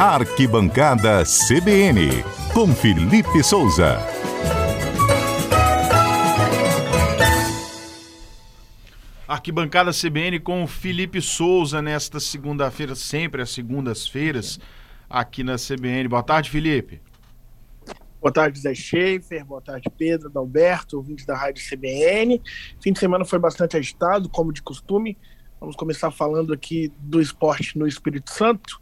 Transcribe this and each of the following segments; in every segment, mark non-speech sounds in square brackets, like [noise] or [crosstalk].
Arquibancada CBN, com Felipe Souza. Arquibancada CBN com Felipe Souza nesta segunda-feira, sempre às segundas-feiras, aqui na CBN. Boa tarde, Felipe. Boa tarde, Zé Schaefer. Boa tarde, Pedro, Adalberto, ouvintes da Rádio CBN. Fim de semana foi bastante agitado, como de costume. Vamos começar falando aqui do esporte no Espírito Santo,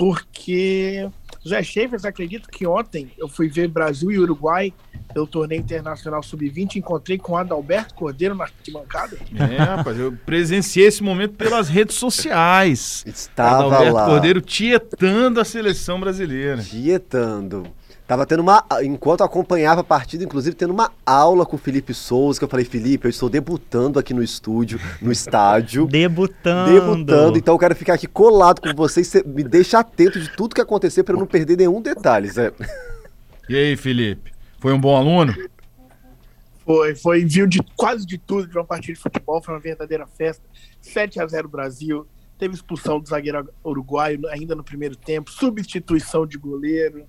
porque Zé Schaefer, acredito que ontem eu fui ver Brasil e Uruguai pelo torneio internacional sub-20, encontrei com Adalberto Cordeiro na arquibancada. É, rapaz, eu presenciei esse momento pelas redes sociais. Estava Adalberto lá. Cordeiro tietando a seleção brasileira. Tietando. Tava tendo uma. Enquanto eu acompanhava a partida, inclusive tendo uma aula com o Felipe Souza, que eu falei, Felipe, eu estou debutando aqui no estúdio, no estádio. [laughs] Debutando. debutando, então eu quero ficar aqui colado com vocês. Você me deixa atento de tudo que acontecer para eu não perder nenhum detalhe, Zé. E aí, Felipe? Foi um bom aluno? Foi, foi, viu de quase de tudo de uma partida de futebol, foi uma verdadeira festa. 7 a 0 Brasil, teve expulsão do zagueiro uruguaio ainda no primeiro tempo, substituição de goleiro,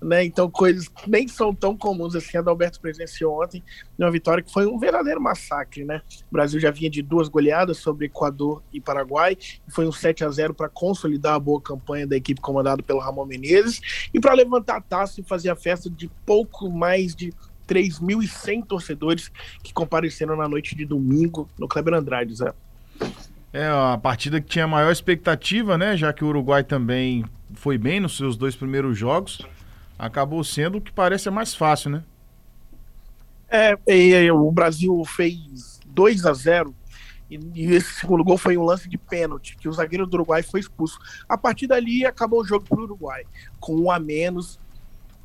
né? Então, coisas que nem são tão comuns assim. A Adalberto presenciou ontem uma vitória que foi um verdadeiro massacre, né? O Brasil já vinha de duas goleadas sobre Equador e Paraguai, e foi um 7 a 0 para consolidar a boa campanha da equipe comandada pelo Ramon Menezes e para levantar a taça e fazer a festa de pouco mais de 3.100 torcedores que compareceram na noite de domingo no Kleber Andrade, Zé. É a partida que tinha maior expectativa, né? Já que o Uruguai também foi bem nos seus dois primeiros jogos. Acabou sendo o que parece mais fácil, né? É, e, o Brasil fez 2 a 0 e, e, esse segundo gol foi um lance de pênalti, que o zagueiro do Uruguai foi expulso. A partir dali acabou o jogo para o Uruguai, com um a menos.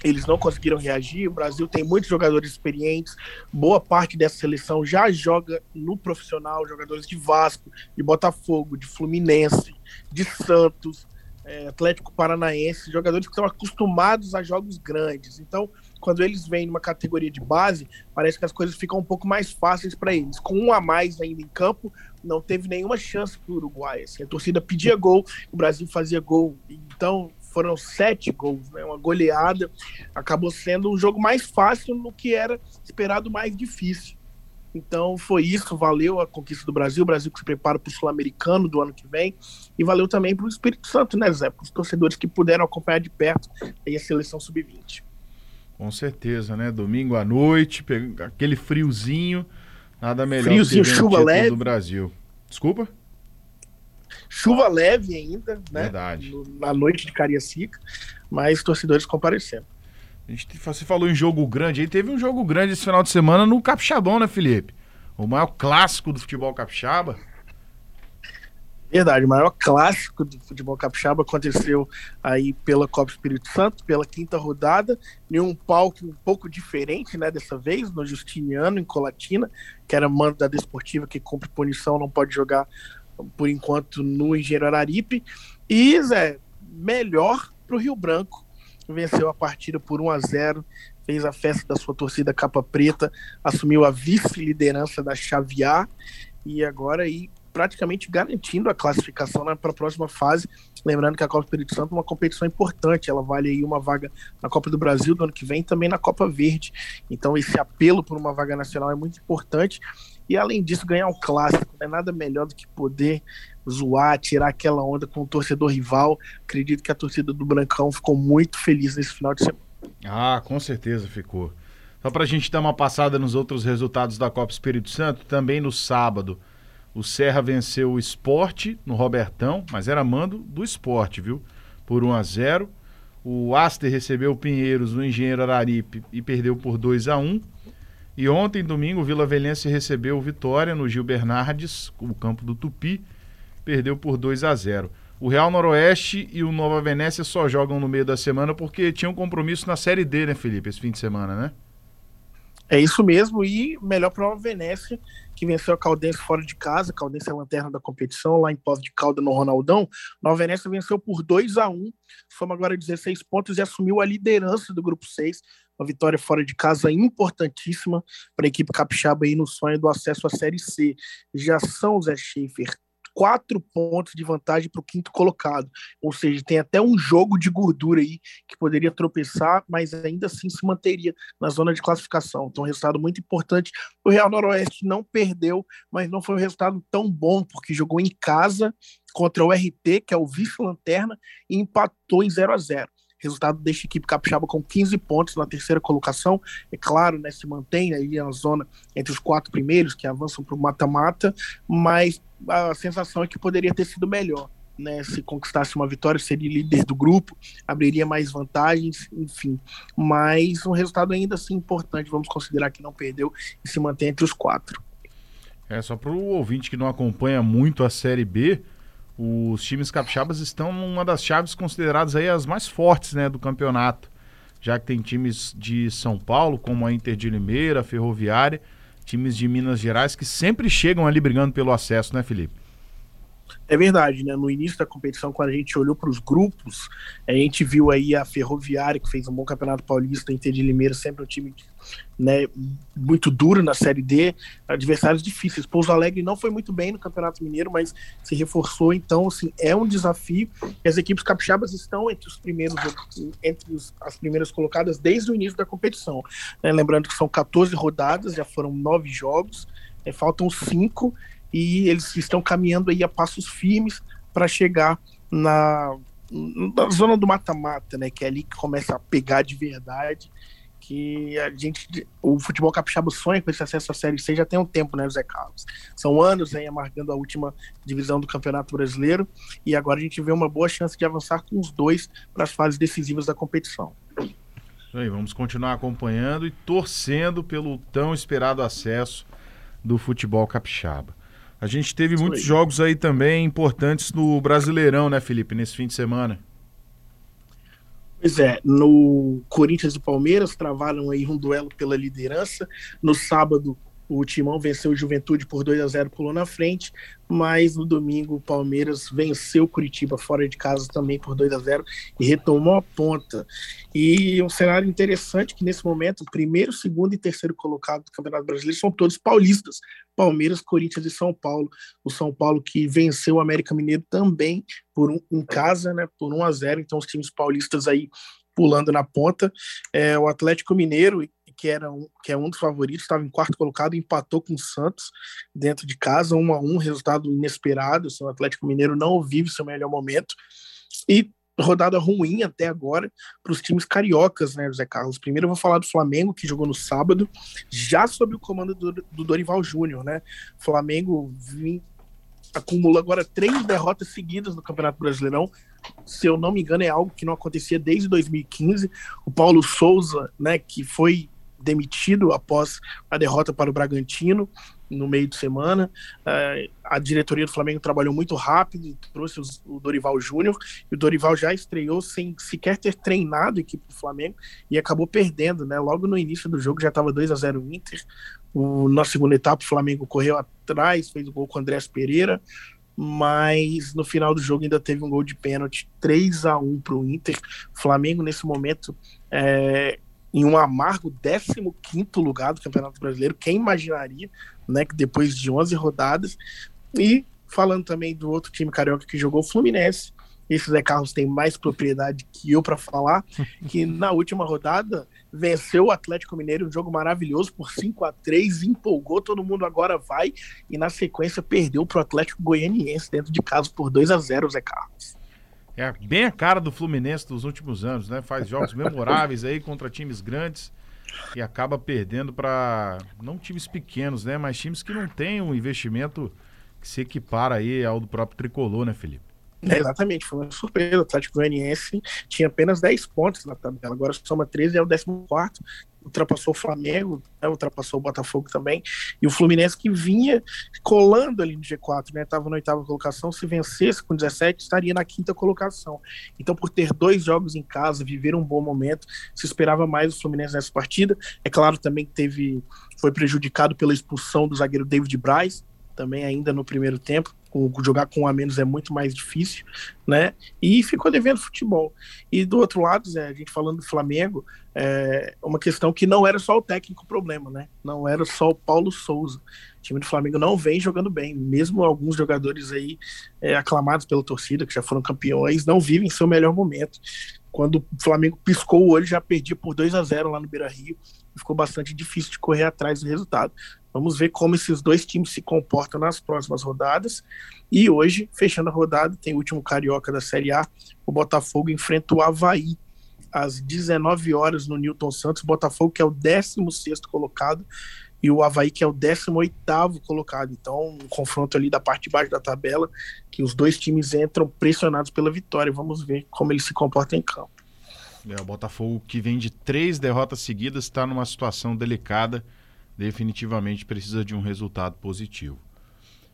Eles não conseguiram reagir. O Brasil tem muitos jogadores experientes. Boa parte dessa seleção já joga no profissional, jogadores de Vasco, de Botafogo, de Fluminense, de Santos, é, Atlético Paranaense, jogadores que estão acostumados a jogos grandes. Então, quando eles vêm numa categoria de base, parece que as coisas ficam um pouco mais fáceis para eles. Com um a mais ainda em campo, não teve nenhuma chance para o Uruguai. Assim, a torcida pedia gol, o Brasil fazia gol. Então, foram sete gols, né, uma goleada. Acabou sendo um jogo mais fácil no que era esperado mais difícil. Então foi isso, valeu a conquista do Brasil, o Brasil que se prepara para o Sul-Americano do ano que vem, e valeu também para o Espírito Santo, né, Zé? Para os torcedores que puderam acompanhar de perto aí a seleção sub-20. Com certeza, né? Domingo à noite, aquele friozinho, nada melhor friozinho, chuva leve do Brasil. Desculpa? Chuva leve ainda, né? Verdade. No, na noite de Cariacica, mas torcedores comparecendo. A gente, você falou em jogo grande aí, teve um jogo grande esse final de semana no Capixabão, né, Felipe? O maior clássico do futebol capixaba. Verdade, o maior clássico do futebol capixaba aconteceu aí pela Copa Espírito Santo, pela quinta rodada, em um palco um pouco diferente, né, dessa vez, no Justiniano, em Colatina, que era mando da Desportiva, que cumpre punição, não pode jogar por enquanto no Engenheiro Araripe. E, Zé, melhor para o Rio Branco, venceu a partida por 1 a 0 fez a festa da sua torcida capa preta, assumiu a vice-liderança da Xavier e agora aí praticamente garantindo a classificação né, para a próxima fase. Lembrando que a Copa Espírito Santo é uma competição importante, ela vale aí uma vaga na Copa do Brasil do ano que vem e também na Copa Verde. Então esse apelo por uma vaga nacional é muito importante. E além disso, ganhar um clássico, não é nada melhor do que poder zoar, tirar aquela onda com o torcedor rival. Acredito que a torcida do Brancão ficou muito feliz nesse final de semana. Ah, com certeza ficou. Só para a gente dar uma passada nos outros resultados da Copa Espírito Santo, também no sábado, o Serra venceu o Esporte no Robertão, mas era mando do Esporte, viu? Por 1 a 0. O Aster recebeu o Pinheiros no Engenheiro Araripe e perdeu por 2 a 1. E ontem, domingo, o Vila Velhense recebeu o Vitória no Gil Bernardes, o campo do Tupi, perdeu por 2 a 0. O Real Noroeste e o Nova Venécia só jogam no meio da semana porque tinham um compromisso na Série D, né, Felipe, esse fim de semana, né? É isso mesmo, e melhor para Nova Venécia, que venceu a Caldense fora de casa, a Caldense é a lanterna da competição, lá em Poço de Calda, no Ronaldão. Nova Venécia venceu por 2 a 1 soma agora 16 pontos e assumiu a liderança do grupo 6. Uma vitória fora de casa importantíssima para a equipe capixaba aí no sonho do acesso à Série C. Já são, Zé Schaefer, quatro pontos de vantagem para o quinto colocado. Ou seja, tem até um jogo de gordura aí que poderia tropeçar, mas ainda assim se manteria na zona de classificação. Então, um resultado muito importante. O Real Noroeste não perdeu, mas não foi um resultado tão bom, porque jogou em casa contra o RT, que é o vice-lanterna, e empatou em 0 a 0 resultado deixa a equipe capixaba com 15 pontos na terceira colocação. É claro, né, se mantém aí na zona entre os quatro primeiros, que avançam para o mata-mata, mas a sensação é que poderia ter sido melhor. Né, se conquistasse uma vitória, seria líder do grupo, abriria mais vantagens, enfim. Mas um resultado ainda assim importante, vamos considerar que não perdeu e se mantém entre os quatro. É, só para o ouvinte que não acompanha muito a Série B, os times capixabas estão numa das chaves consideradas aí as mais fortes né, do campeonato, já que tem times de São Paulo, como a Inter de Limeira, a Ferroviária, times de Minas Gerais que sempre chegam ali brigando pelo acesso, né, Felipe? É verdade, né? No início da competição, quando a gente olhou para os grupos, a gente viu aí a Ferroviária, que fez um bom campeonato paulista, a Inter de Limeira, sempre um time né, muito duro na Série D, adversários difíceis. Pouso Alegre não foi muito bem no Campeonato Mineiro, mas se reforçou, então, assim, é um desafio. E as equipes capixabas estão entre os primeiros, entre os, as primeiras colocadas desde o início da competição. Né? Lembrando que são 14 rodadas, já foram nove jogos, né? faltam cinco e eles estão caminhando aí a passos firmes para chegar na, na zona do mata-mata, né? Que é ali que começa a pegar de verdade. Que a gente, o futebol capixaba sonha com esse acesso à Série C já tem um tempo, né, Zé Carlos? São anos aí amargando a última divisão do Campeonato Brasileiro e agora a gente vê uma boa chance de avançar com os dois para as fases decisivas da competição. Aí, vamos continuar acompanhando e torcendo pelo tão esperado acesso do futebol capixaba. A gente teve muitos jogos aí também importantes no Brasileirão, né, Felipe, nesse fim de semana. Pois é, no Corinthians e Palmeiras travaram aí um duelo pela liderança. No sábado, o Timão venceu o Juventude por 2 a 0 pulou na frente, mas no domingo o Palmeiras venceu o Curitiba fora de casa também por 2 a 0 e retomou a ponta. E um cenário interessante que nesse momento o primeiro, segundo e terceiro colocado do Campeonato Brasileiro são todos paulistas, Palmeiras, Corinthians e São Paulo. O São Paulo que venceu o América Mineiro também por um, em casa, né, por 1 a 0. Então os times paulistas aí pulando na ponta. É, o Atlético Mineiro que, era um, que é um dos favoritos, estava em quarto colocado, empatou com o Santos dentro de casa, um a um, resultado inesperado. Assim, o Atlético Mineiro não vive seu melhor momento. E rodada ruim até agora para os times cariocas, né, José Carlos? Primeiro eu vou falar do Flamengo, que jogou no sábado, já sob o comando do, do Dorival Júnior, né? Flamengo vim, acumula agora três derrotas seguidas no Campeonato Brasileirão. Se eu não me engano, é algo que não acontecia desde 2015. O Paulo Souza, né, que foi demitido após a derrota para o Bragantino no meio de semana. Uh, a diretoria do Flamengo trabalhou muito rápido, trouxe os, o Dorival Júnior, e o Dorival já estreou sem sequer ter treinado a equipe do Flamengo e acabou perdendo, né? Logo no início do jogo já estava 2 a 0 o Inter. O, na segunda etapa, o Flamengo correu atrás, fez o gol com o Andrés Pereira, mas no final do jogo ainda teve um gol de pênalti 3 a 1 para o Inter. Flamengo, nesse momento, é, em um amargo 15 lugar do Campeonato Brasileiro. Quem imaginaria, né, que depois de 11 rodadas. E falando também do outro time carioca que jogou, o Fluminense. Esse Zé Carlos tem mais propriedade que eu para falar, [laughs] que na última rodada venceu o Atlético Mineiro, um jogo maravilhoso por 5 a 3 empolgou, todo mundo agora vai, e na sequência perdeu para o Atlético Goianiense dentro de casa por 2 a 0 Zé Carlos. É bem a cara do Fluminense dos últimos anos, né? Faz jogos [laughs] memoráveis aí contra times grandes e acaba perdendo para não times pequenos, né? Mas times que não têm um investimento que se equipara aí ao do próprio tricolor, né, Felipe? É, exatamente, foi uma surpresa. O Atlético Goianiense tinha apenas 10 pontos na tabela, agora soma 13 e é o 14 ultrapassou o Flamengo, né, ultrapassou o Botafogo também, e o Fluminense que vinha colando ali no G4, né, estava na oitava colocação, se vencesse com 17, estaria na quinta colocação. Então, por ter dois jogos em casa, viver um bom momento, se esperava mais o Fluminense nessa partida. É claro também que teve, foi prejudicado pela expulsão do zagueiro David Braz, também ainda no primeiro tempo, com, jogar com um a menos é muito mais difícil, né? E ficou devendo futebol. E do outro lado, Zé, a gente falando do Flamengo, é uma questão que não era só o técnico o problema, né? Não era só o Paulo Souza. O time do Flamengo não vem jogando bem, mesmo alguns jogadores aí é, aclamados pela torcida, que já foram campeões, não vivem seu melhor momento. Quando o Flamengo piscou o olho, já perdia por 2 a 0 lá no Beira Rio. Ficou bastante difícil de correr atrás do resultado. Vamos ver como esses dois times se comportam nas próximas rodadas. E hoje, fechando a rodada, tem o último carioca da Série A. O Botafogo enfrenta o Havaí às 19 horas no Newton Santos. Botafogo, que é o 16 colocado, e o Havaí, que é o 18 colocado. Então, um confronto ali da parte de baixo da tabela, que os dois times entram pressionados pela vitória. Vamos ver como eles se comportam em campo. É, o Botafogo, que vem de três derrotas seguidas, está numa situação delicada definitivamente precisa de um resultado positivo.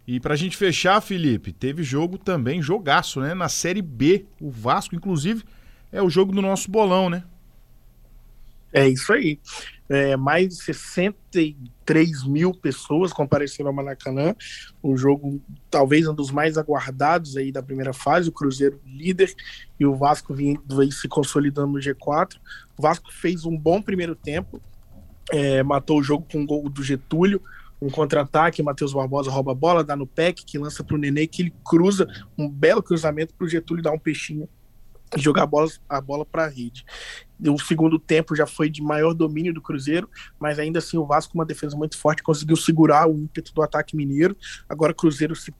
E para a gente fechar, Felipe, teve jogo também, jogaço, né? Na Série B. O Vasco, inclusive, é o jogo do nosso bolão, né? É isso aí. É, mais de 63 mil pessoas compareceram ao Maracanã. Um jogo, talvez um dos mais aguardados aí da primeira fase. O Cruzeiro líder e o Vasco aí se consolidando no G4. O Vasco fez um bom primeiro tempo, é, matou o jogo com um gol do Getúlio, um contra-ataque, Matheus Barbosa rouba a bola, dá no PEC, que lança para o Nenê, que ele cruza, um belo cruzamento para o Getúlio dar um peixinho jogar a bola, a bola para a rede. O segundo tempo já foi de maior domínio do Cruzeiro, mas ainda assim o Vasco, uma defesa muito forte, conseguiu segurar o ímpeto do ataque mineiro. Agora o Cruzeiro se,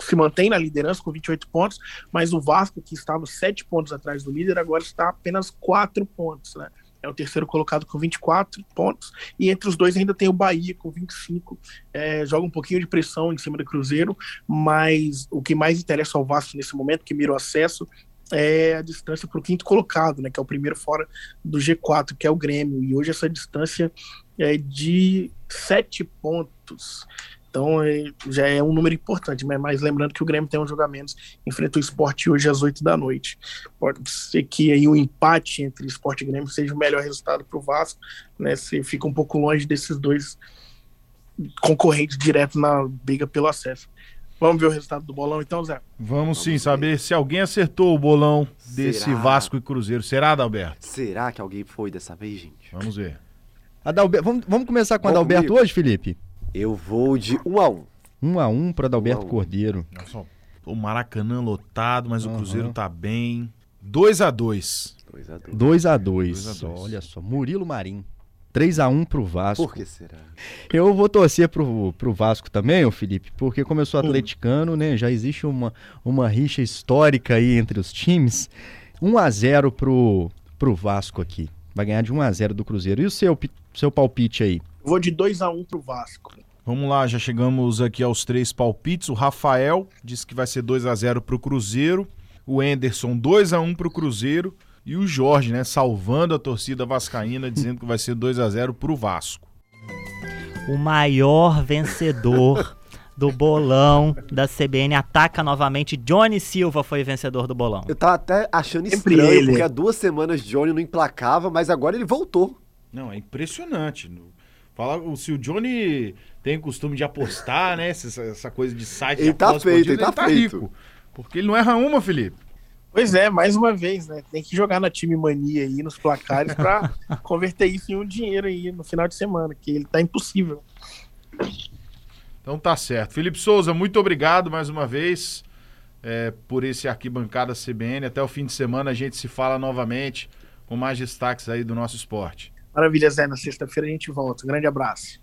se mantém na liderança com 28 pontos, mas o Vasco, que estava 7 pontos atrás do líder, agora está apenas 4 pontos, né? é o terceiro colocado com 24 pontos, e entre os dois ainda tem o Bahia com 25, é, joga um pouquinho de pressão em cima do Cruzeiro, mas o que mais interessa ao Vasco nesse momento, que mira o acesso, é a distância para o quinto colocado, né, que é o primeiro fora do G4, que é o Grêmio, e hoje essa distância é de sete pontos. Então é, já é um número importante, mas, mas, lembrando que o Grêmio tem um menos, enfrenta o esporte hoje às 8 da noite. Pode ser que aí o empate entre esporte e Grêmio seja o melhor resultado para o Vasco, né? Você fica um pouco longe desses dois concorrentes direto na briga pelo acesso. Vamos ver o resultado do bolão então, Zé? Vamos, Vamos sim, ver. saber se alguém acertou o bolão Será? desse Vasco e Cruzeiro. Será, Adalberto? Será que alguém foi dessa vez, gente? Vamos ver. Adalberto, vamos, vamos começar com o Adalberto comigo. hoje, Felipe? Eu vou de 1 um a 1 um. 1 um a 1 um para Adalberto um Cordeiro. Nossa, o Maracanã lotado, mas uhum. o Cruzeiro tá bem. 2 a 2 2 a 2 2 a 2 Olha só, Murilo Marim. 3 a 1 pro Vasco. Por que será? Eu vou torcer pro, pro Vasco também, ô Felipe, porque como eu sou atleticano, né, já existe uma, uma rixa histórica aí entre os times. 1 a 0 pro, pro Vasco aqui. Vai ganhar de 1 a 0 do Cruzeiro. E o seu, seu palpite aí? Vou de 2 a 1 pro Vasco. Vamos lá, já chegamos aqui aos três palpites. O Rafael disse que vai ser 2 a 0 para o Cruzeiro. O Enderson 2 a 1 para o Cruzeiro. E o Jorge, né, salvando a torcida vascaína, dizendo que vai ser 2 a 0 para o Vasco. O maior vencedor do bolão da CBN ataca novamente. Johnny Silva foi vencedor do bolão. Eu tava até achando estranho, porque há duas semanas Johnny não emplacava, mas agora ele voltou. Não, é impressionante. Fala, se o Johnny tem o costume de apostar, né? Essa, essa coisa de site ele tá feito, ele, tá, tá feito. rico. Porque ele não erra uma, Felipe. Pois é, mais uma vez, né? Tem que jogar na time mania aí, nos placares, para [laughs] converter isso em um dinheiro aí no final de semana, que ele tá impossível. Então tá certo. Felipe Souza, muito obrigado mais uma vez é, por esse arquibancada CBN. Até o fim de semana a gente se fala novamente com mais destaques aí do nosso esporte. Maravilha, Zé. Na sexta-feira a gente volta. Um grande abraço.